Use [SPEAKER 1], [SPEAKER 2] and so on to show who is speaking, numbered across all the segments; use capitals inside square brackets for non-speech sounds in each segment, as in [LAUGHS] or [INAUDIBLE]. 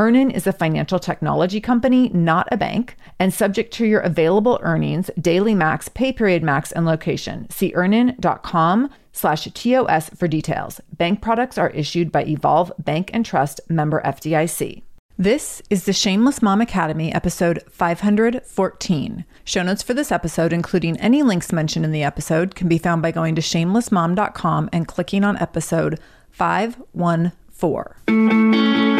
[SPEAKER 1] EarnIn is a financial technology company, not a bank, and subject to your available earnings, daily max, pay period max, and location. See earnin.com slash TOS for details. Bank products are issued by Evolve Bank and Trust member FDIC. This is the Shameless Mom Academy, episode 514. Show notes for this episode, including any links mentioned in the episode, can be found by going to shamelessmom.com and clicking on episode 514.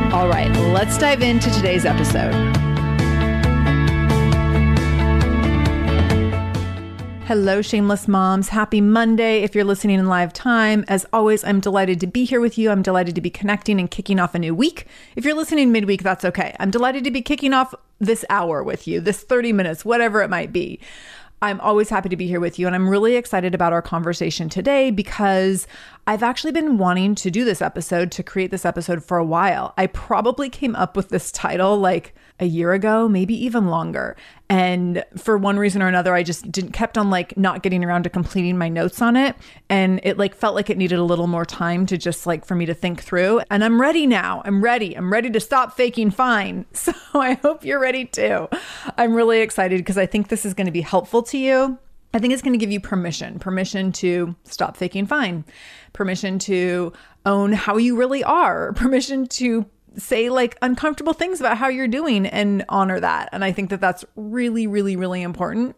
[SPEAKER 1] All right, let's dive into today's episode. Hello, shameless moms. Happy Monday if you're listening in live time. As always, I'm delighted to be here with you. I'm delighted to be connecting and kicking off a new week. If you're listening midweek, that's okay. I'm delighted to be kicking off this hour with you, this 30 minutes, whatever it might be. I'm always happy to be here with you. And I'm really excited about our conversation today because I've actually been wanting to do this episode, to create this episode for a while. I probably came up with this title like a year ago, maybe even longer. And for one reason or another, I just didn't kept on like not getting around to completing my notes on it. And it like felt like it needed a little more time to just like for me to think through. And I'm ready now. I'm ready. I'm ready to stop faking fine. [LAUGHS] So I hope you're ready too. I'm really excited because I think this is going to be helpful to you. I think it's going to give you permission permission to stop faking fine, permission to own how you really are, [LAUGHS] permission to say like uncomfortable things about how you're doing and honor that. And I think that that's really, really, really important.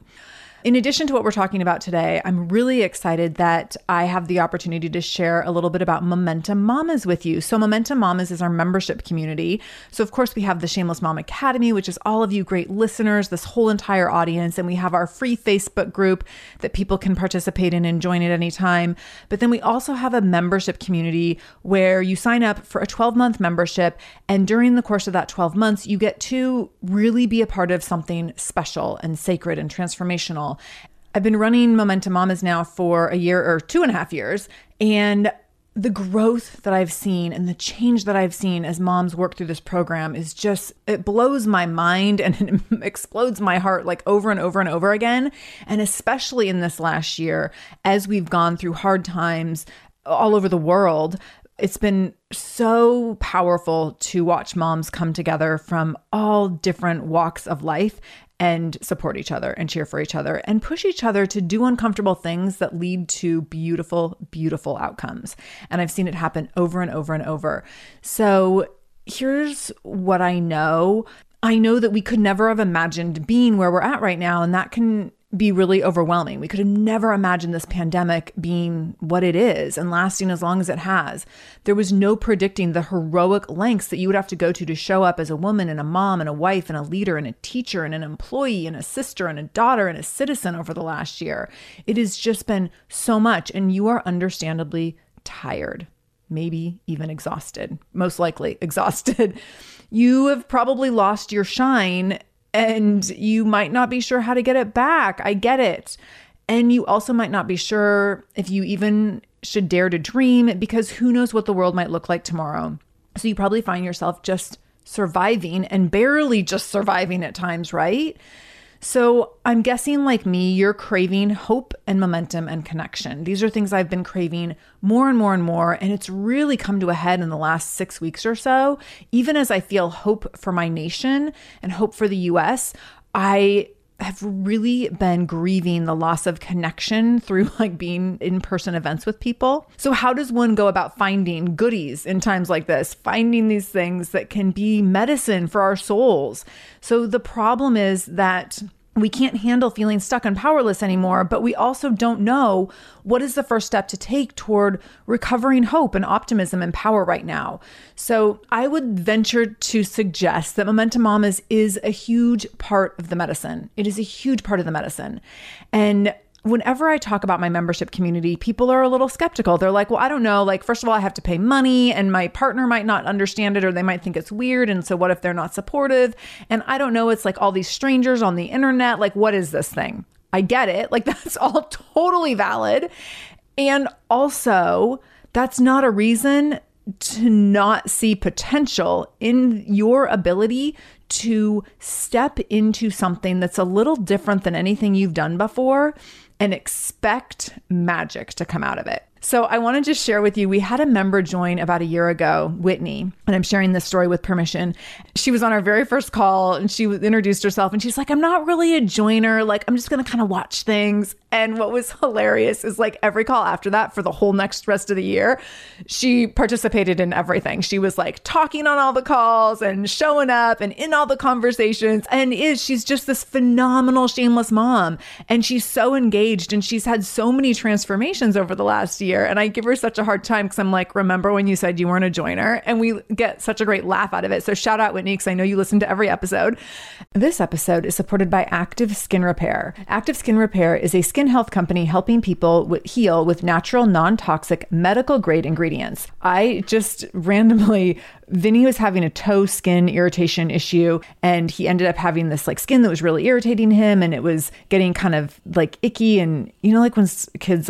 [SPEAKER 1] In addition to what we're talking about today, I'm really excited that I have the opportunity to share a little bit about Momentum Mamas with you. So, Momentum Mamas is our membership community. So, of course, we have the Shameless Mom Academy, which is all of you great listeners, this whole entire audience. And we have our free Facebook group that people can participate in and join at any time. But then we also have a membership community where you sign up for a 12 month membership. And during the course of that 12 months, you get to really be a part of something special and sacred and transformational. I've been running Momentum Mamas now for a year or two and a half years. And the growth that I've seen and the change that I've seen as moms work through this program is just, it blows my mind and [LAUGHS] it explodes my heart like over and over and over again. And especially in this last year, as we've gone through hard times all over the world, it's been so powerful to watch moms come together from all different walks of life and support each other and cheer for each other and push each other to do uncomfortable things that lead to beautiful, beautiful outcomes. And I've seen it happen over and over and over. So here's what I know I know that we could never have imagined being where we're at right now. And that can be really overwhelming. We could have never imagined this pandemic being what it is and lasting as long as it has. There was no predicting the heroic lengths that you would have to go to to show up as a woman and a mom and a wife and a leader and a teacher and an employee and a sister and a daughter and a citizen over the last year. It has just been so much, and you are understandably tired, maybe even exhausted, most likely [LAUGHS] exhausted. You have probably lost your shine and you might not be sure how to get it back. I get it. And you also might not be sure if you even should dare to dream because who knows what the world might look like tomorrow. So you probably find yourself just surviving and barely just surviving at times, right? So I'm guessing, like me, you're craving hope and momentum and connection. These are things I've been craving more and more and more. And it's really come to a head in the last six weeks or so. Even as I feel hope for my nation and hope for the US, I have really been grieving the loss of connection through [LAUGHS] like being in person events with people. So, how does one go about finding goodies in times like this, finding these things that can be medicine for our souls? So, the problem is that we can't handle feeling stuck and powerless anymore, but we also don't know what is the first step to take toward recovering hope and optimism and power right now. So, I would venture to suggest that Momentum Mamas is a huge part of the medicine. It is a huge part of the medicine. And whenever I talk about my membership community, people are a little skeptical. They're like, well, I don't know. Like, first of all, I have to pay money and my partner might not understand it or they might think it's weird. And so, what if they're not supportive? And I don't know. It's like all these strangers on the internet. Like, what is this thing? I get it. Like, [LAUGHS] that's all totally valid. And also, that's not a reason to not see potential in your ability to step into something that's a little different than anything you've done before and expect magic to come out of it. So I want to just share with you we had a member join about a year ago, Whitney, and I'm sharing this story with permission. She was on our very first call and she introduced herself and she's like, I'm not really a joiner. Like, I'm just going to kind of watch things. And what was hilarious is like every call after that for the whole next rest of the year, she participated in everything. She was like talking on all the calls and showing up and in all the conversations. And is she's just this phenomenal shameless mom. And she's so engaged and she's had so many transformations over the last year year. And I give her such a hard time because I'm like, remember when you said you weren't a joiner? And we get such a great laugh out of it. So shout out Whitney because I know you listen to every episode. This episode is supported by Active Skin Repair. Active Skin Repair is a skin health company helping people heal with natural, non toxic, medical grade ingredients. I just randomly Vinny was having a toe skin irritation issue and he ended up having this like skin that was really irritating him and it was getting kind of like icky and you know like when kids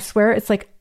[SPEAKER 1] swear it's like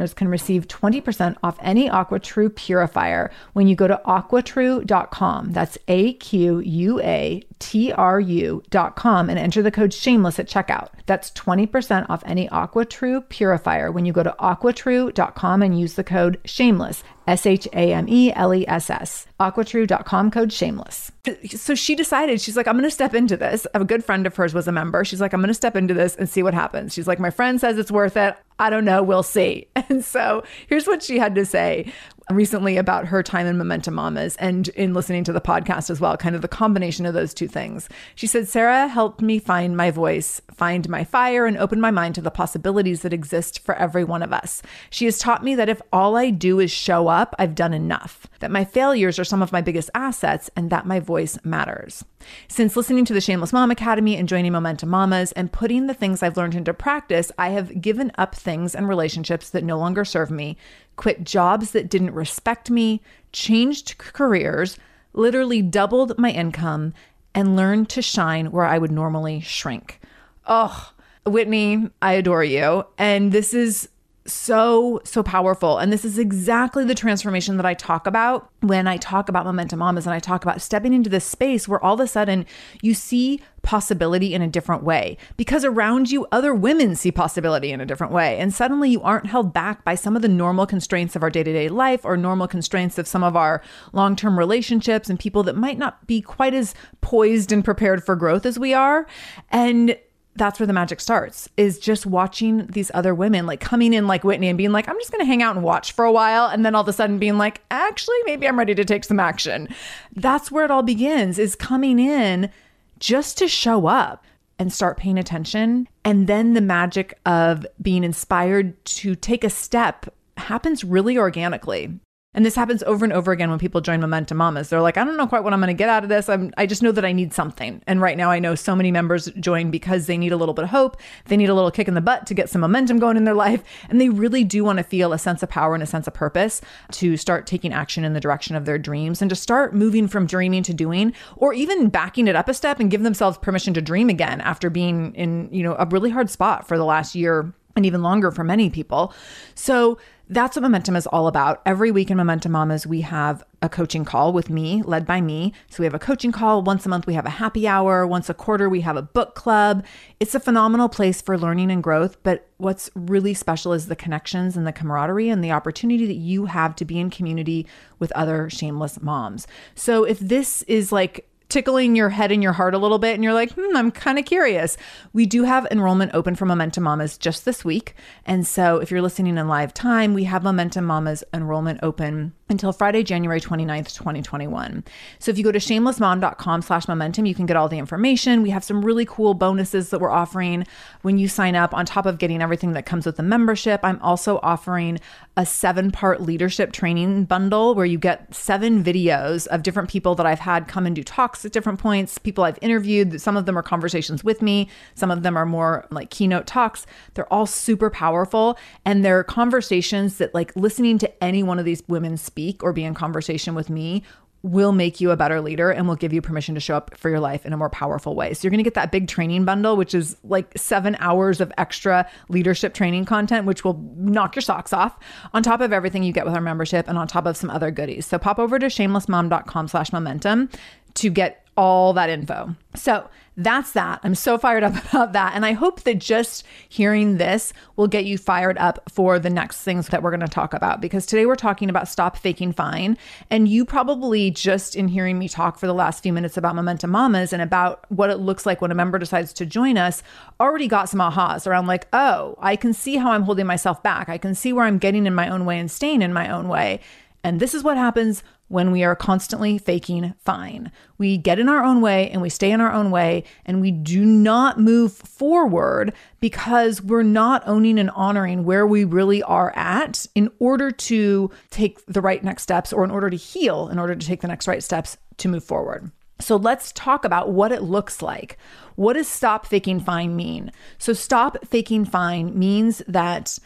[SPEAKER 1] listeners can receive 20% off any AquaTrue purifier when you go to aquatrue.com. That's A Q U A T R U.com and enter the code shameless at checkout. That's 20% off any AquaTrue purifier when you go to aquatrue.com and use the code shameless. S H A M E L E S S. Aquatrue.com code shameless. So she decided, she's like, I'm going to step into this. A good friend of hers was a member. She's like, I'm going to step into this and see what happens. She's like, my friend says it's worth it. I don't know. We'll see. [LAUGHS] And so here's what she had to say recently about her time in Momentum Mamas and in listening to the podcast as well, kind of the combination of those two things. She said, Sarah helped me find my voice, find my fire, and open my mind to the possibilities that exist for every one of us. She has taught me that if all I do is show up, I've done enough, that my failures are some of my biggest assets, and that my voice matters. Since listening to the Shameless Mom Academy and joining Momentum Mamas and putting the things I've learned into practice, I have given up things and relationships that no longer serve me quit jobs that didn't respect me, changed careers, literally doubled my income, and learned to shine where I would normally shrink. Oh, Whitney, I adore you. And this is so, so powerful. And this is exactly the transformation that I talk about when I talk about Momentum Mamas and I talk about stepping into this space where all of a sudden you see possibility in a different way because around you, other women see possibility in a different way. And suddenly you aren't held back by some of the normal constraints of our day to day life or normal constraints of some of our long term relationships and people that might not be quite as poised and prepared for growth as we are. And that's where the magic starts is just watching these other women like coming in like Whitney and being like, I'm just going to hang out and watch for a while. And then all of a sudden being like, actually, maybe I'm ready to take some action. That's where it all begins is coming in just to show up and start paying attention. And then the magic of being inspired to take a step happens really organically. And this happens over and over again when people join Momentum Mamas. They're like, I don't know quite what I'm going to get out of this. I'm, I just know that I need something. And right now, I know so many members join because they need a little bit of hope. They need a little kick in the butt to get some momentum going in their life. And they really do want to feel a sense of power and a sense of purpose to start taking action in the direction of their dreams and to start moving from dreaming to doing, or even backing it up a step and give themselves permission to dream again after being in, you know, a really hard spot for the last year and even longer for many people. So, that's what Momentum is all about. Every week in Momentum Mamas, we have a coaching call with me, led by me. So we have a coaching call. Once a month, we have a happy hour. Once a quarter, we have a book club. It's a phenomenal place for learning and growth. But what's really special is the connections and the camaraderie and the opportunity that you have to be in community with other shameless moms. So if this is like tickling your head and your heart a little bit and you're like, hmm, I'm kind of curious. We do have enrollment open for Momentum Mamas just this week. And so if you're listening in live time, we have Momentum Mamas enrollment open until Friday, January 29th, 2021. So if you go to shamelessmom.com slash momentum, you can get all the information. We have some really cool bonuses that we're offering when you sign up on top of getting everything that comes with the membership. I'm also offering a seven part leadership training bundle where you get seven videos of different people that I've had come and do talks at different points, people I've interviewed. Some of them are conversations with me. Some of them are more like keynote talks. They're all super powerful and they're conversations that like listening to any one of these women speak speak or be in conversation with me will make you a better leader and will give you permission to show up for your life in a more powerful way. So you're going to get that big training bundle, which is like seven hours of extra leadership training content, which will knock your socks off on top of everything you get with our membership and on top of some other goodies. So pop over to shamelessmom.com slash momentum to get all that info. So that's that. I'm so fired up [LAUGHS] about that. And I hope that just hearing this will get you fired up for the next things that we're going to talk about. Because today we're talking about stop faking fine. And you probably just in hearing me talk for the last few minutes about Momentum Mamas and about what it looks like when a member decides to join us already got some ahas around like, oh, I can see how I'm holding myself back. I can see where I'm getting in my own way and staying in my own way. And this is what happens when we are constantly faking fine. We get in our own way and we stay in our own way and we do not move forward because we're not owning and honoring where we really are at in order to take the right next steps or in order to heal, in order to take the next right steps to move forward. So let's talk about what it looks like. What does stop faking fine mean? So, stop faking fine means that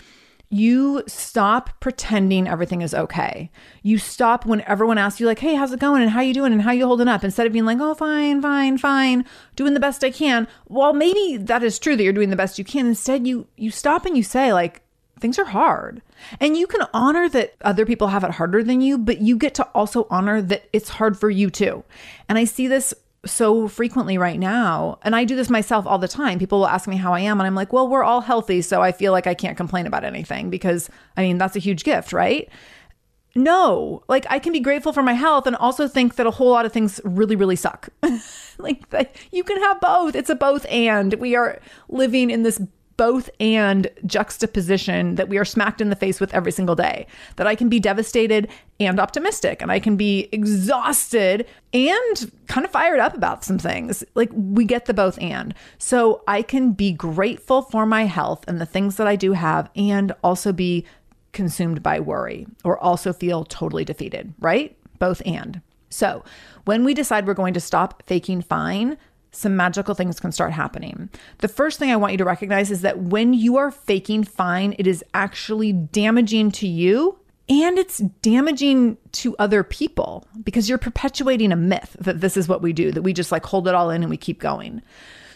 [SPEAKER 1] you stop pretending everything is okay. You stop when everyone asks you like, "Hey, how's it going? And how are you doing? And how are you holding up?" Instead of being like, "Oh, fine, fine, fine, doing the best I can." Well, maybe that is true that you're doing the best you can. Instead, you you stop and you say like, "Things are hard." And you can honor that other people have it harder than you, but you get to also honor that it's hard for you too. And I see this so frequently right now. And I do this myself all the time. People will ask me how I am, and I'm like, well, we're all healthy. So I feel like I can't complain about anything because I mean, that's a huge gift, right? No, like I can be grateful for my health and also think that a whole lot of things really, really suck. [LAUGHS] like you can have both. It's a both and. We are living in this both and juxtaposition that we are smacked in the face with every single day. That I can be devastated and optimistic, and I can be exhausted and kind of fired up about some things. Like we get the both and. So I can be grateful for my health and the things that I do have, and also be consumed by worry or also feel totally defeated, right? Both and. So when we decide we're going to stop faking fine, some magical things can start happening. The first thing I want you to recognize is that when you are faking fine, it is actually damaging to you and it's damaging to other people because you're perpetuating a myth that this is what we do, that we just like hold it all in and we keep going.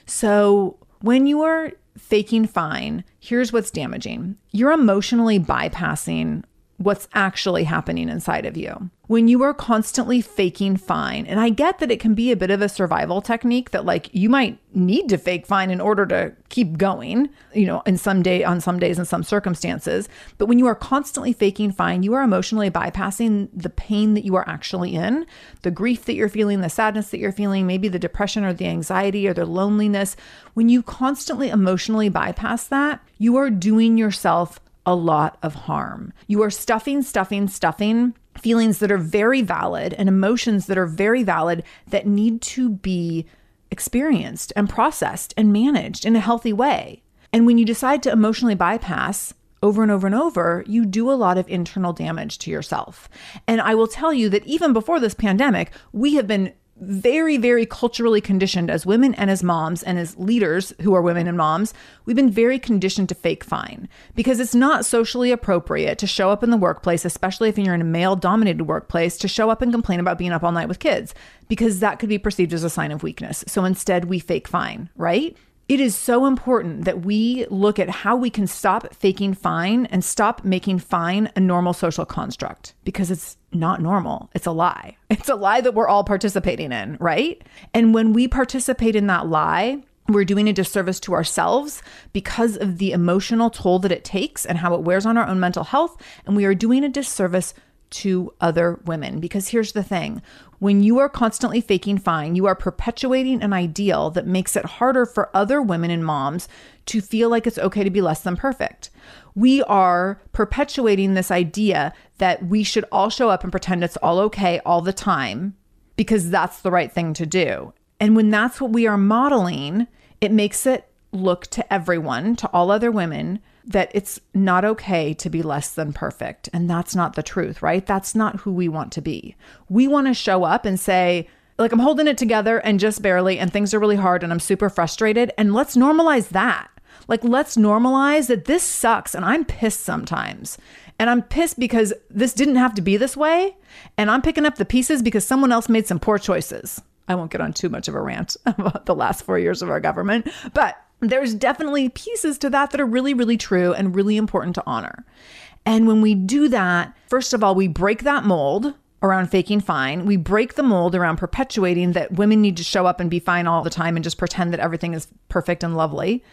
[SPEAKER 1] So when you are faking fine, here's what's damaging you're emotionally bypassing what's actually happening inside of you. When you are constantly faking fine, and I get that it can be a bit of a survival technique that like you might need to fake fine in order to keep going, you know, in some day on some days in some circumstances, but when you are constantly faking fine, you are emotionally bypassing the pain that you are actually in, the grief that you're feeling, the sadness that you're feeling, maybe the depression or the anxiety or the loneliness. When you constantly emotionally bypass that, you are doing yourself a lot of harm. You are stuffing, stuffing, stuffing feelings that are very valid and emotions that are very valid that need to be experienced and processed and managed in a healthy way. And when you decide to emotionally bypass, over and over and over, you do a lot of internal damage to yourself. And I will tell you that even before this pandemic, we have been very, very culturally conditioned as women and as moms and as leaders who are women and moms. We've been very conditioned to fake fine because it's not socially appropriate to show up in the workplace, especially if you're in a male dominated workplace, to show up and complain about being up all night with kids because that could be perceived as a sign of weakness. So instead, we fake fine, right? It is so important that we look at how we can stop faking fine and stop making fine a normal social construct because it's not normal. It's a lie. [LAUGHS] It's a lie that we're all participating in, right? And when we participate in that lie, we're doing a disservice to ourselves because of the emotional toll that it takes and how it wears on our own mental health. And we are doing a disservice to other women. Because here's the thing when you are constantly faking fine, you are perpetuating an ideal that makes it harder for other women and moms to feel like it's okay to be less than perfect. We are perpetuating this idea that we should all show up and pretend it's all okay all the time because that's the right thing to do. And when that's what we are modeling, it makes it look to everyone, to all other women, that it's not okay to be less than perfect. And that's not the truth, right? That's not who we want to be. We want to show up and say, like, I'm holding it together and just barely, and things are really hard and I'm super frustrated. And let's normalize that. Like, let's normalize that this sucks and I'm pissed sometimes. And I'm pissed because this didn't have to be this way. And I'm picking up the pieces because someone else made some poor choices. I won't get on too much of a rant [LAUGHS] about the last four years of our government, but there's definitely pieces to that that are really, really true and really important to honor. And when we do that, first of all, we break that mold around faking fine. We break the mold around perpetuating that women need to show up and be fine all the time and just pretend that everything is perfect and lovely.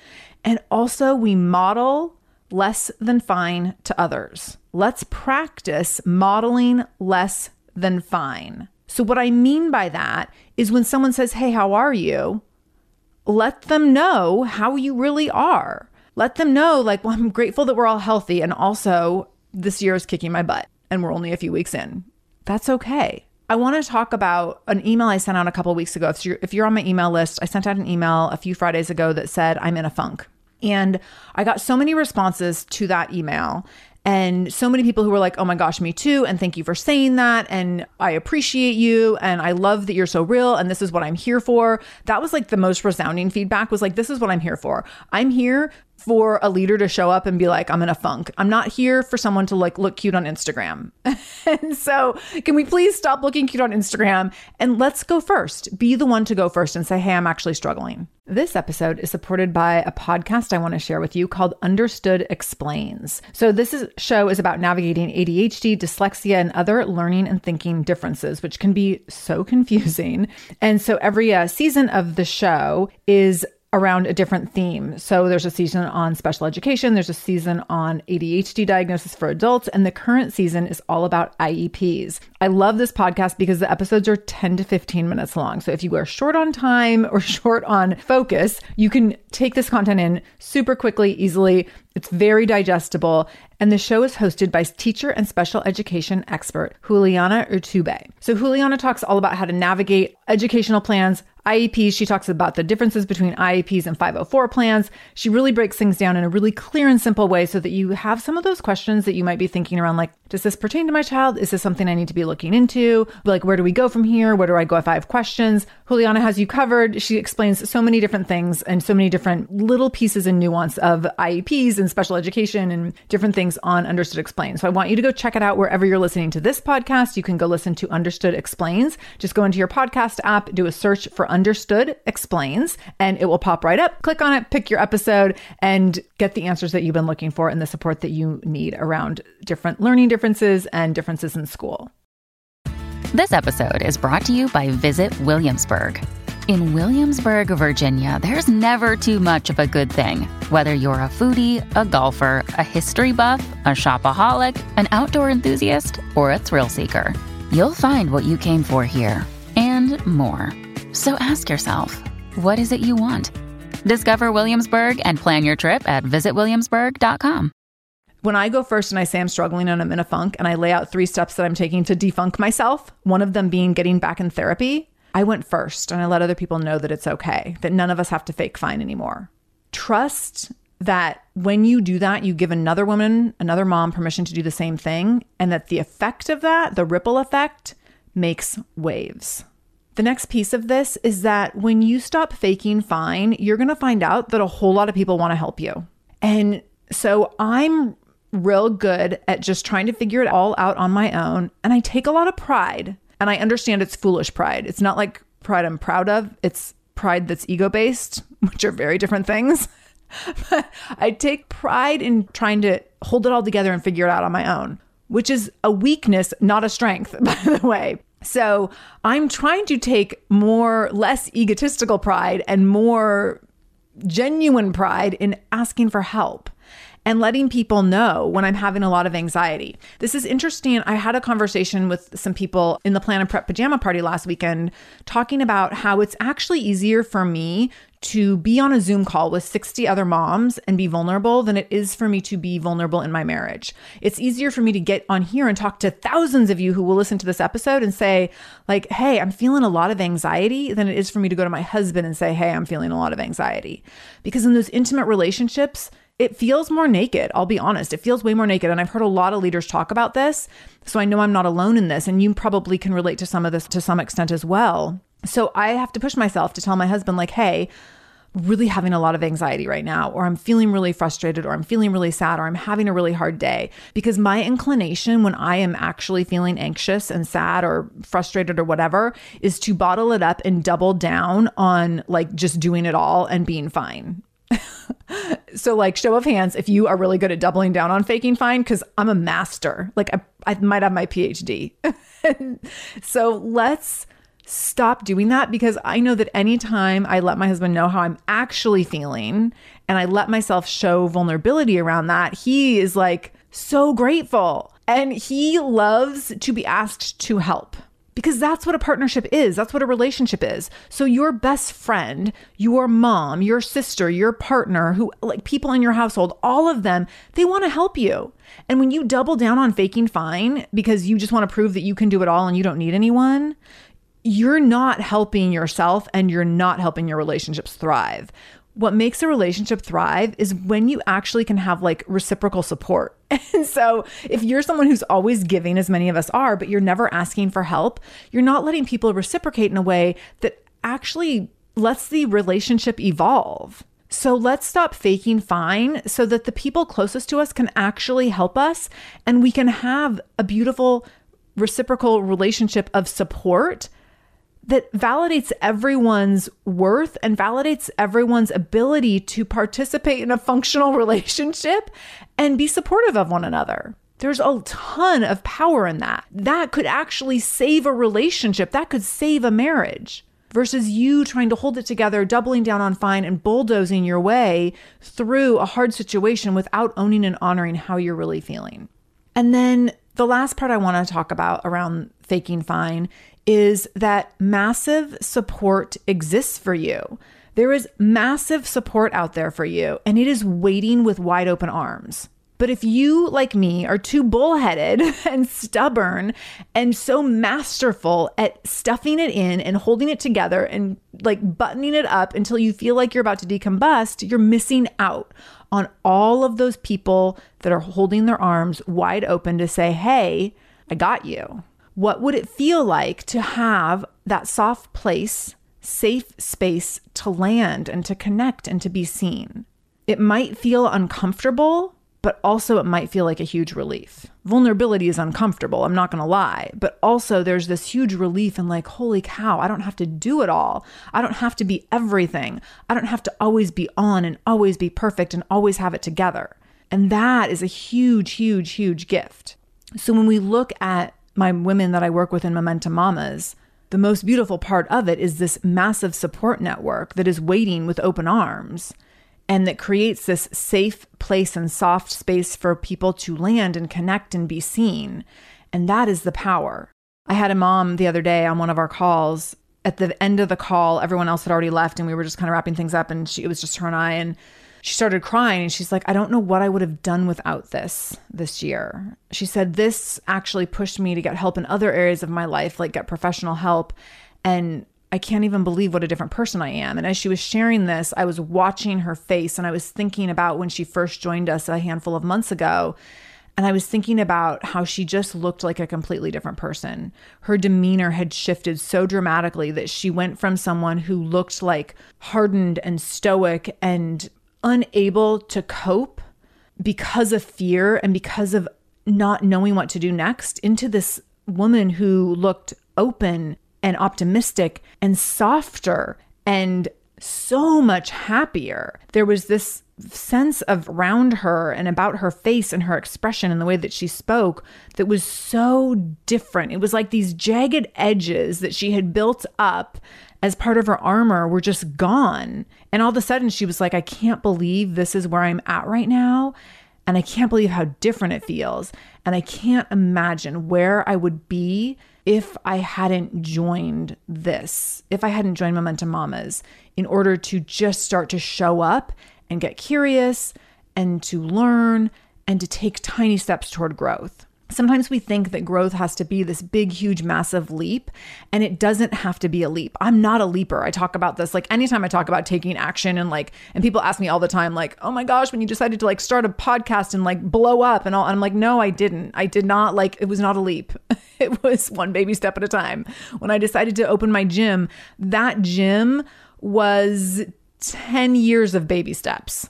[SPEAKER 1] And also, we model less than fine to others. Let's practice modeling less than fine. So, what I mean by that is when someone says, Hey, how are you? Let them know how you really are. Let them know, like, well, I'm grateful that we're all healthy. And also, this year is kicking my butt and we're only a few weeks in. That's okay. I want to talk about an email I sent out a couple weeks ago. If you're, if you're on my email list, I sent out an email a few Fridays ago that said, I'm in a funk. And I got so many responses to that email. And so many people who were like, oh my gosh, me too. And thank you for saying that. And I appreciate you. And I love that you're so real. And this is what I'm here for. That was like the most resounding feedback was like, this is what I'm here for. I'm here for a leader to show up and be like, I'm in a funk. I'm not here for someone to like look cute on Instagram. [LAUGHS] and so, can we please stop looking cute on Instagram and let's go first? Be the one to go first and say, Hey, I'm actually struggling. This episode is supported by a podcast I want to share with you called Understood Explains. So, this is, show is about navigating ADHD, dyslexia, and other learning and thinking differences, which can be so [LAUGHS] confusing. And so, every uh, season of the show is around a different theme. So there's a season on special education, there's a season on ADHD diagnosis for adults, and the current season is all about IEPs. I love this podcast because the episodes are 10 to 15 minutes long. So if you are short on time [LAUGHS] or short on focus, you can take this content in super quickly, easily. It's very digestible. And the show is hosted by teacher and special education expert Juliana Urtubey. So Juliana talks all about how to navigate educational plans, IEPs, she talks about the differences between IEPs and 504 plans. She really breaks things down in a really clear and simple way so that you have some of those questions that you might be thinking around like, does this pertain to my child? Is this something I need to be looking into? Like, where do we go from here? Where do I go if I have questions? Juliana has you covered. She explains so many different things and so many different little pieces and nuance of IEPs and special education and different things on Understood Explains. So I want you to go check it out wherever you're listening to this podcast. You can go listen to Understood Explains. Just go into your podcast app, do a search for Understood Explains, and it will pop right up. Click on it, pick your episode, and get the answers that you've been looking for and the support that you need around different learning differences and differences in school.
[SPEAKER 2] This episode is brought to you by Visit Williamsburg. In Williamsburg, Virginia, there's never too much of a good thing. Whether you're a foodie, a golfer, a history buff, a shopaholic, an outdoor enthusiast, or a thrill seeker, you'll find what you came for here and more. So ask yourself, what is it you want? Discover Williamsburg and plan your trip at visitwilliamsburg.com.
[SPEAKER 1] When I go first and I say I'm struggling and I'm in a funk and I lay out three steps that I'm taking to defunk myself, one of them being getting back in therapy, I went first and I let other people know that it's okay, that none of us have to fake fine anymore. Trust that when you do that, you give another woman, another mom permission to do the same thing, and that the effect of that, the ripple effect, makes waves. The next piece of this is that when you stop faking fine, you're to find out that a whole lot of people want to help you. And so I'm real good at just trying to figure it all out on my own. And I take a lot of pride. And I understand it's foolish pride. It's not like pride I'm proud of, it's pride that's ego based, [LAUGHS] which are very different things. [LAUGHS] but I take pride in trying to hold it all together and figure it out on my own, which is a weakness, not a strength, [LAUGHS] by the way. So I'm trying to take more, less egotistical pride and more genuine pride in asking for help and letting people know when I'm having a lot of anxiety. This is interesting. I had a conversation with some people in the Plan and Prep Pajama Party last weekend talking about how it's actually easier for me to be on a Zoom call with 60 other moms and be vulnerable than it is for me to be vulnerable in my marriage. It's easier for me to get on here and talk to thousands of you who will listen to this episode and say, like, hey, I'm feeling a lot of anxiety than it is for me to go to my husband and say, hey, I'm feeling a lot of anxiety. Because in those intimate relationships, it feels more naked. I'll be honest. It feels way more naked. And I've heard a lot of leaders talk about this. So I know I'm not alone in this. And you probably can relate to some of this to some extent as well. So I have to push myself to tell my husband, like, hey, really having a lot of anxiety right now, or I'm feeling really frustrated, or I'm feeling really sad, or I'm having a really hard day. Because my inclination when I am actually feeling anxious and sad or frustrated or whatever is to bottle it up and double down on like just doing it all and being fine. [LAUGHS] so, like, show of hands if you are really good at doubling down on faking fine, because I'm a master. Like, I, I might have my PhD. [LAUGHS] so, let's stop doing that because I know that anytime I let my husband know how I'm actually feeling and I let myself show vulnerability around that, he is like so grateful. And he loves to be asked to help because that's what a partnership is. That's what a relationship is. So, your best friend, your mom, your sister, your partner, who like people in your household, all of them, they want to help you. And when you double down on faking fine because you just want to prove that you can do it all and you don't need anyone, you're not helping yourself and you're not helping your relationships thrive. What makes a relationship thrive is when you actually can have like reciprocal support. [LAUGHS] And so, if you're someone who's always giving, as many of us are, but you're never asking for help, you're not letting people reciprocate in a way that actually lets the relationship evolve. So let's stop faking fine so that the people closest to us can actually help us and we can have a beautiful reciprocal relationship of support that validates everyone's worth and validates everyone's ability to participate in a functional [LAUGHS] relationship and be supportive of one another. There's a ton of power in that. That could actually save a relationship, that could save a marriage versus you trying to hold it together, doubling down on fine and bulldozing your way through a hard situation without owning and honoring how you're really feeling. And then the last part I want to talk about around faking fine is that massive support exists for you. There is massive support out there for you, and it is waiting with wide open arms. But if you, like me, are too bullheaded [LAUGHS] and stubborn and so masterful at stuffing it in and holding it together and like buttoning it up until you feel like you're about to decombust, you're missing out on all of those people that are holding their arms wide open to say, Hey, I got you. What would it feel like to have that soft place, safe space to land and to connect and to be seen? It might feel uncomfortable, but also it might feel like a huge relief. Vulnerability is uncomfortable, I'm not gonna lie, but also there's this huge relief and like, holy cow, I don't have to do it all. I don't have to be everything. I don't have to always be on and always be perfect and always have it together. And that is a huge, huge, huge gift. So when we look at my women that I work with in Momentum Mamas, the most beautiful part of it is this massive support network that is waiting with open arms and that creates this safe place and soft space for people to land and connect and be seen. And that is the power. I had a mom the other day on one of our calls. At the end of the call, everyone else had already left and we were just kind of wrapping things up and she, it was just her and I and she started crying and she's like, I don't know what I would have done without this this year. She said, This actually pushed me to get help in other areas of my life, like get professional help. And I can't even believe what a different person I am. And as she was sharing this, I was watching her face and I was thinking about when she first joined us a handful of months ago. And I was thinking about how she just looked like a completely different person. Her demeanor had shifted so dramatically that she went from someone who looked like hardened and stoic and unable to cope because of fear and because of not knowing what to do next into this woman who looked open and optimistic and softer and so much happier. There was this sense of around her and about her face and her expression and the way that she spoke that was so different. It was like these jagged edges that she had built up as part of her armor were just gone. And all of a sudden she was like, I can't believe this is where I'm at right now. And I can't believe how different it feels. And I can't imagine where I would be if I hadn't joined this, if I hadn't joined Momentum Mamas in order to just start to show up and get curious and to learn and to take tiny steps toward growth. Sometimes we think that growth has to be this big, huge, massive leap, and it doesn't have to be a leap. I'm not a leaper. I talk about this like anytime I talk about taking action and like, and people ask me all the time, like, oh my gosh, when you decided to like start a podcast and like blow up and all, and I'm like, no, I didn't. I did not like, it was not a leap. [LAUGHS] it was one baby step at a time. When I decided to open my gym, that gym was 10 years of baby steps.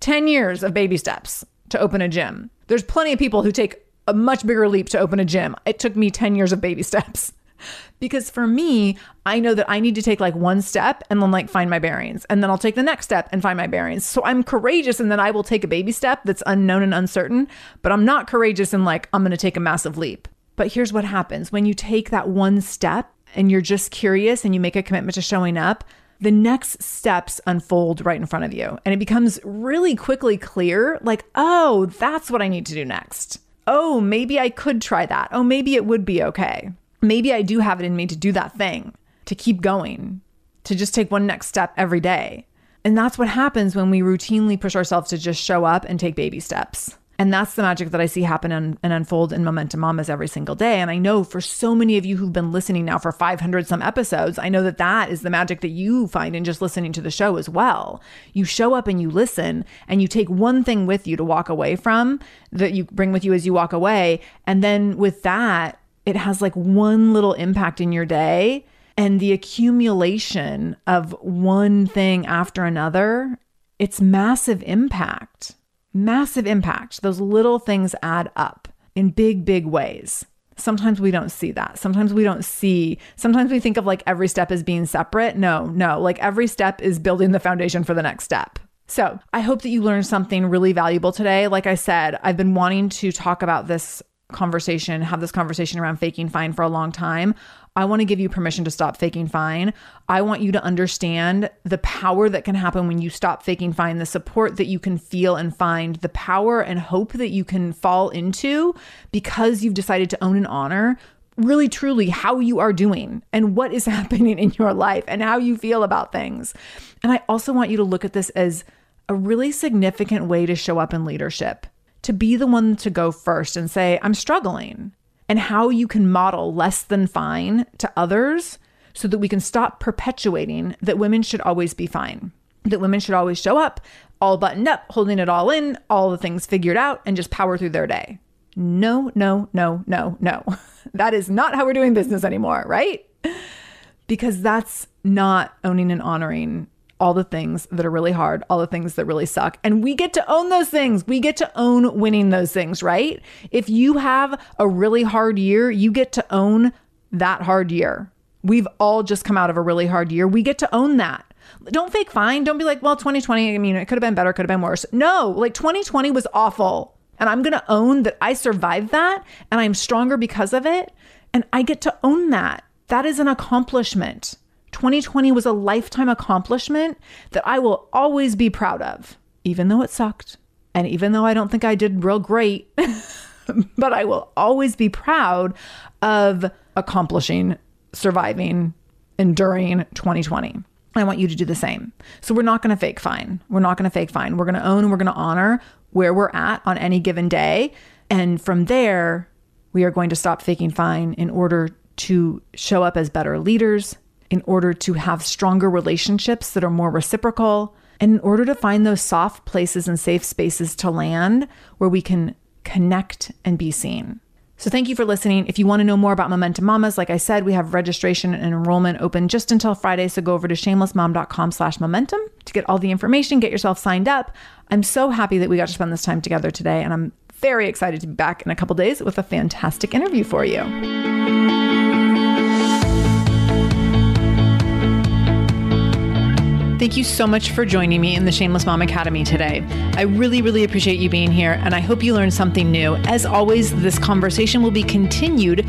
[SPEAKER 1] 10 years of baby steps to open a gym. There's plenty of people who take a much bigger leap to open a gym. It took me 10 years of baby [LAUGHS] steps. because for me, I know that I need to take like one step and then like find my bearings. And then I'll take the next step and find my bearings. So I'm courageous and then I will take a baby step that's unknown and uncertain, but I'm not courageous and like I'm going to take a massive leap. But here's what happens when you take that one step and you're just curious and you make a commitment to showing up, the next steps unfold right in front of you. And it becomes really quickly clear like, oh, that's what I need to do next. Oh, maybe I could try that. Oh, maybe it would be okay. Maybe I do have it in me to do that thing, to keep going, to just take one next step every day. And that's what happens when we routinely push ourselves to just show up and take baby steps. And that's the magic that I see happen and, and, unfold in Momentum Mamas every single day. And I know for so many of you who've been listening now for 500 some episodes, I know that that is the magic that you find in just listening to the show as well. You show up and you listen and you take one thing with you to walk away from that you bring with you as you walk away. And then with that, it has like one little impact in your day. And the accumulation of one thing after another, it's massive impact massive impact. Those little things add up in big, big ways. Sometimes we don't see that. Sometimes we don't see, sometimes we think of like every step as being separate. No, no, like every step is building the foundation for the next step. So I hope that you learned something really valuable today. Like I said, I've been wanting to talk about this conversation, have this conversation around faking fine for a long time. I want to give you permission to stop faking fine. I want you to understand the power that can happen when you stop faking fine, the support that you can feel and find, the power and hope that you can fall into because you've decided to own and honor really truly how you are doing and what is [LAUGHS] happening in your life and how you feel about things. And I also want you to look at this as a really significant way to show up in leadership, to be the one to go first and say, I'm struggling and how you can model less than fine to others so that we can stop perpetuating that women should always be fine, that women should always show up all buttoned up, holding it all in, all the things figured out, and just power through their day. No, no, no, no, no. [LAUGHS] That is not how we're doing business anymore, right? Because that's not owning and honoring all the things that are really hard, all the things that really suck. And we get to own those things. We get to own winning those things, right? If you have a really hard year, you get to own that hard year. We've all just come out of a really hard year. We get to own that. Don't fake fine. Don't be like, well, 2020, I mean, it could have been better, could have been worse. No, like 2020 was awful. And I'm going to own that I survived that and I'm stronger because of it. And I get to own that. That is an accomplishment. 2020 was a lifetime accomplishment that I will always be proud of, even though it sucked. And even though I don't think I did real great, [LAUGHS] but I will always be proud of accomplishing, surviving, enduring 2020. I want you to do the same. So we're not going to fake fine. We're not going to fake fine. We're going to own and we're going to honor where we're at on any given day. And from there, we are going to stop faking fine in order to show up as better leaders, in order to have stronger relationships that are more reciprocal, and in order to find those soft places and safe spaces to land where we can connect and be seen. So thank you for listening. If you want to know more about Momentum Mamas, like I said, we have registration and enrollment open just until Friday. So go over to shamelessmom.com slash momentum to get all the information, get yourself signed up. I'm so happy that we got to spend this time together today. And I'm very excited to be back in a couple days with a fantastic interview for you. Thank you so much for joining me in the Shameless Mom Academy today. I really, really appreciate you being here, and I hope you learned something new. As always, this conversation will be continued